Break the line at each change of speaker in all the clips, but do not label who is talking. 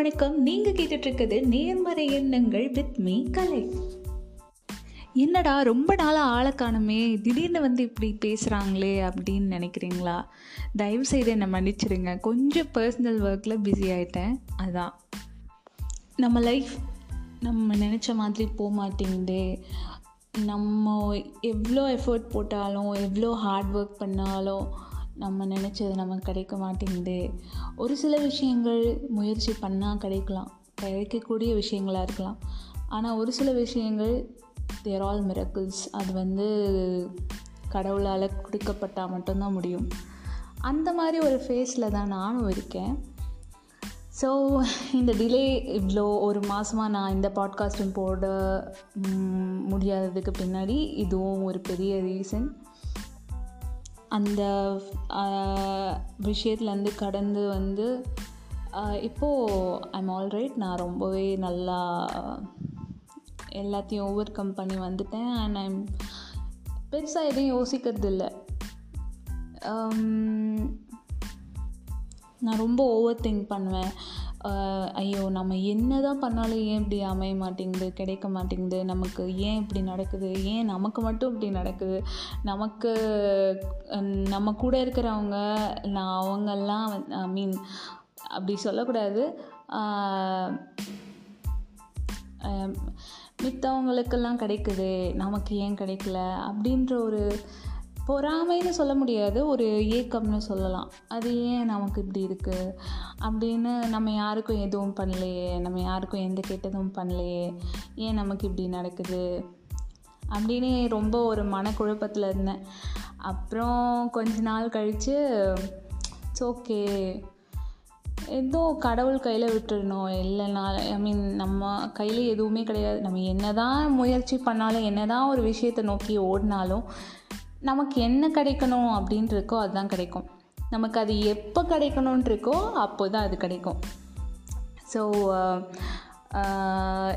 வணக்கம். நீங்கள் கேட்டுட்ருக்குது நேர்மறை எண்ணங்கள் வித் மீ கலை. என்னடா ரொம்ப நாளாக ஆளை காணுமே. திடீர்னு வந்து இப்படி பேசுகிறாங்களே அப்படின்னு நினைக்கிறீங்களா? தயவு செய்து என்னை மன்னிச்சிடுங்க. கொஞ்சம் பர்சனல் ஒர்க்கில் பிஸி ஆகிட்டேன் அதான். நம்ம லைஃப் நம்ம நினச்ச மாதிரி போக மாட்டேங்குதே. நம்ம எவ்வளோ எஃபர்ட் போட்டாலும் எவ்வளோ ஹார்ட் ஒர்க் பண்ணாலும் நம்ம நினச்சது நமக்கு கிடைக்க மாட்டேங்குது. ஒரு சில விஷயங்கள் முயற்சி பண்ணால் கிடைக்கலாம். கிடைக்கக்கூடிய விஷயங்களாக இருக்கலாம். ஆனால் ஒரு சில விஷயங்கள் தேர் ஆல் மிரக்கிள்ஸ் அது வந்து கடவுளால் கொடுக்கப்பட்டால் மட்டும்தான் முடியும். அந்த மாதிரி ஒரு ஃபேஸில் தான் நானும் இருக்கேன். ஸோ இந்த டிலே இவ்வளோ ஒரு மாதமாக நான் இந்த பாட்காஸ்ட்டும் போட முடியாததுக்கு பின்னாடி இதுவும் ஒரு பெரிய ரீசன் அந்த விஷயத்துலேருந்து கடந்து வந்து இப்போது ஐம் ஆல்ரைட் நான் ரொம்பவே நல்லா எல்லாத்தையும் ஓவர் கம் பண்ணி வந்துட்டேன். அண்ட் ஐம் பெருசாக எதையும் யோசிக்கிறது இல்லை நான் ரொம்ப ஓவர் திங்க் பண்ணுவேன். ஐயோ நம்ம என்ன தான் பண்ணாலும் ஏன் இப்படி அமைய மாட்டேங்குது கிடைக்க மாட்டேங்குது? நமக்கு ஏன் இப்படி நடக்குது? ஏன் நமக்கு மட்டும் இப்படி நடக்குது? நமக்கு நம்ம கூட இருக்கிறவங்க நான் அவங்கெல்லாம் ஐ மீன் அப்படி சொல்லக்கூடாது. மித்தவங்களுக்கெல்லாம் கிடைக்குது நமக்கு ஏன் கிடைக்கல? அப்படின்ற ஒரு பொறாமைன்னு சொல்ல முடியாது ஒரு ஏக்கம்னு சொல்லலாம். அது ஏன் நமக்கு இப்படி இருக்குது அப்படின்னு நம்ம யாருக்கும் எதுவும் பண்ணலையே நம்ம யாருக்கும் எந்த கெட்டதும் பண்ணலையே ஏன் நமக்கு இப்படி நடக்குது? அப்படின்னு ரொம்ப ஒரு மனக்குழப்பத்தில் இருந்தேன். அப்புறம் கொஞ்ச நாள் கழித்து இட்ஸ் ஓகே ஏதோ கடவுள் கையில் விட்டுடணும் இல்லைனா ஐ மீன் நம்ம கையில் எதுவுமே கிடையாது. நம்ம என்ன தான் முயற்சி பண்ணாலும் என்ன தான் ஒரு விஷயத்தை நோக்கி ஓடினாலும் நமக்கு என்ன கிடைக்கணும் அப்படின்ட்டு இருக்கோ அதுதான் கிடைக்கும். நமக்கு அது எப்போ கிடைக்கணுன்ட்டு இருக்கோ அப்போ தான் அது கிடைக்கும் ஸோ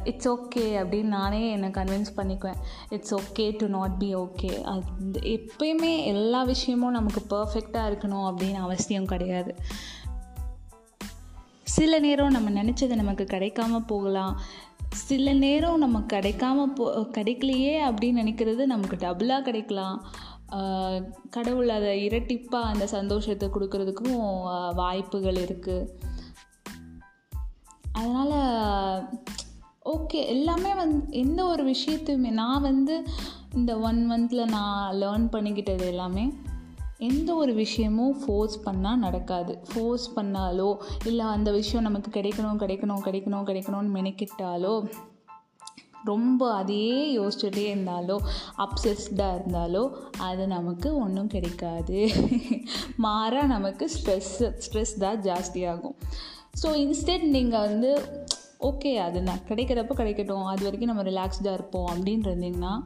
இட்ஸ் ஓகே அப்படின்னு நானே என்னை கன்வின்ஸ் பண்ணிக்குவேன். It's okay to not be okay அது எப்பயுமே எல்லா விஷயமும் நமக்கு பர்ஃபெக்டாக இருக்கணும் அப்படின்னு அவசியம் கிடையாது. சில நேரம் நம்ம நினச்சது நமக்கு கிடைக்காம போகலாம். சில நேரம் நமக்கு கிடைக்காம போ கிடைக்கலையே அப்படின்னு நினைக்கிறது நமக்கு டபுளாக கிடைக்கலாம். கடவுள் அதை இரட்டிப்பாக அந்த சந்தோஷத்தை கொடுக்கறதுக்கும் வாய்ப்புகள் இருக்குது அதனால் ஓகே எல்லாமே வந் எந்த ஒரு விஷயத்தையுமே நான் வந்து இந்த ஒன் மந்தில் நான் லேர்ன் பண்ணிக்கிட்டது எல்லாமே எந்த ஒரு விஷயமும் ஃபோர்ஸ் பண்ணால் நடக்காது. ஃபோர்ஸ் பண்ணாலோ இல்லை அந்த விஷயம் நமக்கு கிடைக்கணும் கிடைக்கணும் கிடைக்கணும் கிடைக்கணும்னு மெனக்கிட்டாலோ ரொம்ப அதையே யோசிச்சுட்டே இருந்தாலோ அப்செஸ்டாக இருந்தாலோ அது நமக்கு ஒன்றும் கிடைக்காது. மாறாக நமக்கு ஸ்ட்ரெஸ் ஸ்ட்ரெஸ் தான் ஜாஸ்தியாகும். ஸோ இன்ஸ்டெட் நீங்கள் வந்து ஓகே அது நான் கிடைக்கிறப்ப கிடைக்கட்டும் அது வரைக்கும் நம்ம ரிலாக்ஸ்டாக இருப்போம் அப்படின்னு இருந்தீங்கன்னா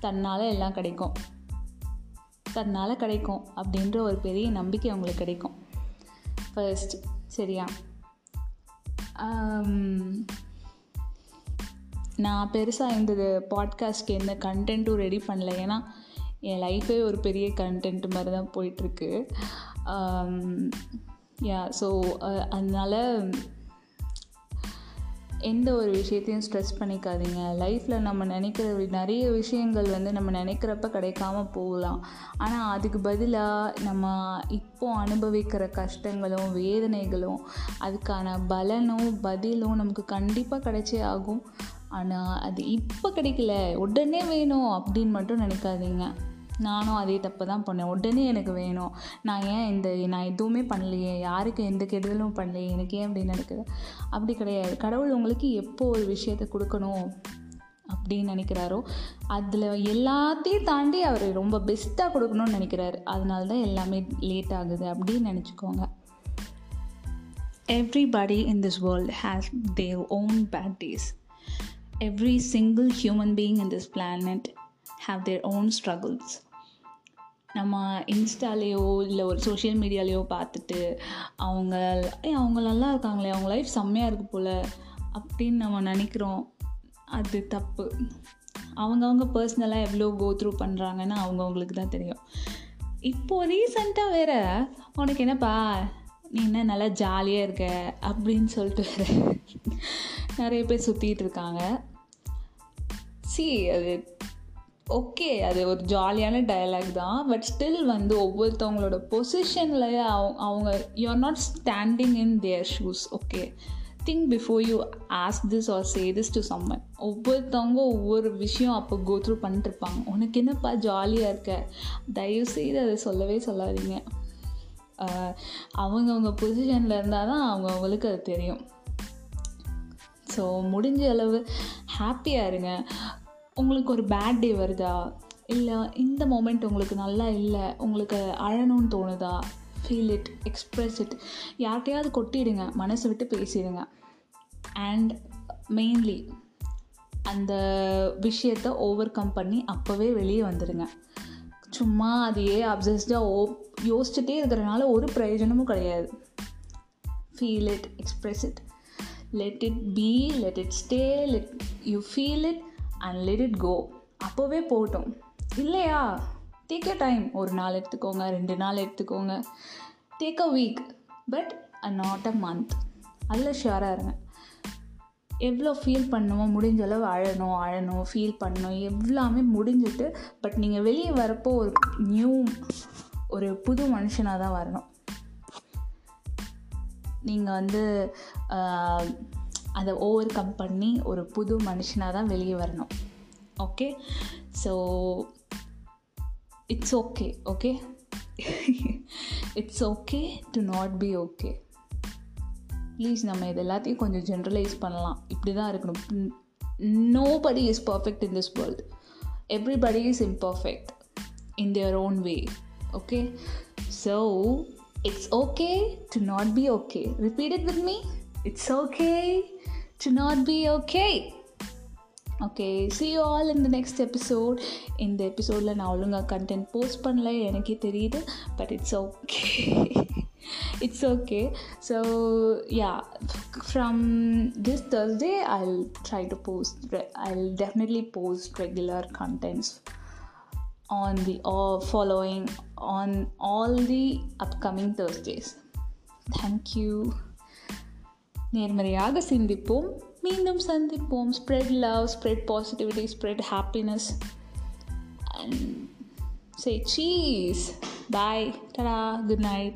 தன்னால் எல்லாம் கிடைக்கும். தன்னால் கிடைக்கும் அப்படின்ற ஒரு பெரிய நம்பிக்கை உங்களுக்கு கிடைக்கும். ஃபர்ஸ்ட் சரியா? நான் பெருசாக இந்த பாட்காஸ்ட்க்கு எந்த கண்டென்ட்டும் ரெடி பண்ணல. ஏன்னா என் லைஃபே ஒரு பெரிய கண்டென்ட் மாதிரி தான் போயிட்டுருக்கு. யா um, ஸோ அதனால் எந்த ஒரு விஷயத்தையும் ஸ்ட்ரெஸ் பண்ணிக்காதீங்க. லைஃப்பில் நம்ம நினைக்கிற நிறைய விஷயங்கள் வந்து நம்ம நினைக்கிறப்ப கிடைக்காம போகலாம். ஆனால் அதுக்கு பதிலாக நம்ம இப்போ அனுபவிக்கிற கஷ்டங்களும் வேதனைகளும் அதுக்கான பலனும் பதிலும் நமக்கு கண்டிப்பாக கிடைச்சே ஆகும். ஆனால் அது இப்போ கிடைக்கல. உடனே வேணும் அப்படின்னு மட்டும் நினைக்காதீங்க. நானும் அதே தப்பு தான் பண்ணேன். உடனே எனக்கு வேணும். நான் ஏன் இந்த நான் எதுவுமே பண்ணலையே? யாருக்கு எந்த கெடுதலும் பண்ணலையே? எனக்கு ஏன் அப்படின்னு நினைக்கிறது அப்படி கிடையாது. கடவுள் உங்களுக்கு எப்போ ஒரு விஷயத்தை கொடுக்கணும் அப்படின்னு நினைக்கிறாரோ அதில் எல்லாத்தையும் தாண்டி அவர் ரொம்ப பெஸ்ட்டாக கொடுக்கணும்னு நினைக்கிறாரு. அதனால தான் எல்லாமே லேட் ஆகுது அப்படின்னு நினச்சிக்கோங்க. Everybody in this world has their own bad days every single human being in this planet have their own struggles. நம்ம இன்ஸ்டாலேயோ இல்லை ஒரு சோஷியல் மீடியாலேயோ பார்த்துட்டு அவங்க ஏ அவங்க நல்லா இருக்காங்களே அவங்க லைஃப் செம்மையாக இருக்குது போல் அப்படின்னு நம்ம நினைக்கிறோம். அது தப்பு. அவங்கவுங்க பர்சனலாக எவ்வளோ கோ த்ரூ பண்ணுறாங்கன்னு அவங்கவுங்களுக்கு தான் தெரியும். இப்போது ரீசண்டாக வேறு உனக்கு என்னப்பா? நீ என்ன நல்லா ஜாலியாக இருக்க? அப்படின்னு சொல்லிட்டு நிறைய பேர் சுற்றிட்டு இருக்காங்க. சி அது ஓகே அது ஒரு ஜாலியான டயலாக் தான். பட் ஸ்டில் வந்து ஒவ்வொருத்தவங்களோட பொசிஷனில் அவங்க you are not standing in their shoes okay think before you ask this or say this to someone ஒவ்வொருத்தவங்க ஒவ்வொரு விஷயம் அப்போ கோ த்ரூ பண்ணிட்டுருப்பாங்க. உனக்கு என்னப்பா ஜாலியாக இருக்க? தயவுசெய்து அதை சொல்லவே சொல்லாதீங்க. அவங்கவுங்க பொசிஷனில் இருந்தால் தான் அவங்கவுங்களுக்கு அது தெரியும். ஸோ முடிஞ்ச அளவு ஹாப்பியாக இருங்க. உங்களுக்கு ஒரு பேட் டே வருதா? இல்லை இந்த மூமெண்ட் உங்களுக்கு நல்லா இல்லை உங்களுக்கு அழணும்னு தோணுதா? ஃபீல் இட் எக்ஸ்ப்ரெஸ் இட் யார்கிட்டையாவது கொட்டிடுங்க மனசை விட்டு பேசிடுங்க. அண்ட் மெயின்லி அந்த விஷயத்தை ஓவர் கம் பண்ணி அப்போவே வெளியே வந்துடுங்க. சும்மா அதையே அப்சஸ்டாக ஓ யோசிச்சுட்டே இருக்கிறனால ஒரு பிரயோஜனமும் கிடையாது. Feel it express it let it be let it stay let you feel it and let it go அப்போவே போட்டோம் இல்லையா? டேக் அ டைம் ஒரு நாள் எடுத்துக்கோங்க ரெண்டு நாள் எடுத்துக்கோங்க. Take a week but a not a month அதில் ஷியராக இருங்க. எவ்வளோ ஃபீல் பண்ணுமோ முடிஞ்ச அளவு அழணும் அழணும் ஃபீல் பண்ணணும் எல்லாமே முடிஞ்சிட்டு பட் நீங்கள் வெளியே வரப்போ ஒரு நியூ ஒரு புது மனுஷனாக தான் வரணும். நீங்கள் வந்து அதை ஓவர் கம் பண்ணி ஒரு புது மனுஷனாக தான் வெளியே வரணும். Okay so it's okay okay it's okay to not be okay please நம்ம இது எல்லாத்தையும் கொஞ்சம் ஜென்ரலைஸ் பண்ணலாம். இப்படி தான் இருக்கணும். Nobody is perfect in this world everybody is imperfect in their own way okay so it's okay to not be okay repeat it with me it's okay to not be okay okay see you all in the next episode இந்த எபிசோடில் நான் ஒழுங்காக content post பண்ணல எனக்கே தெரியுது but it's okay it's okay so yeah from this thursday i'll try to post i'll definitely post regular contents on the uh, following on all the upcoming thursdays thank you நேர்மறையாக சிந்திப்போம் மீண்டும் சந்திப்போம் spread love spread positivity spread happiness and say cheese bye ta-da good night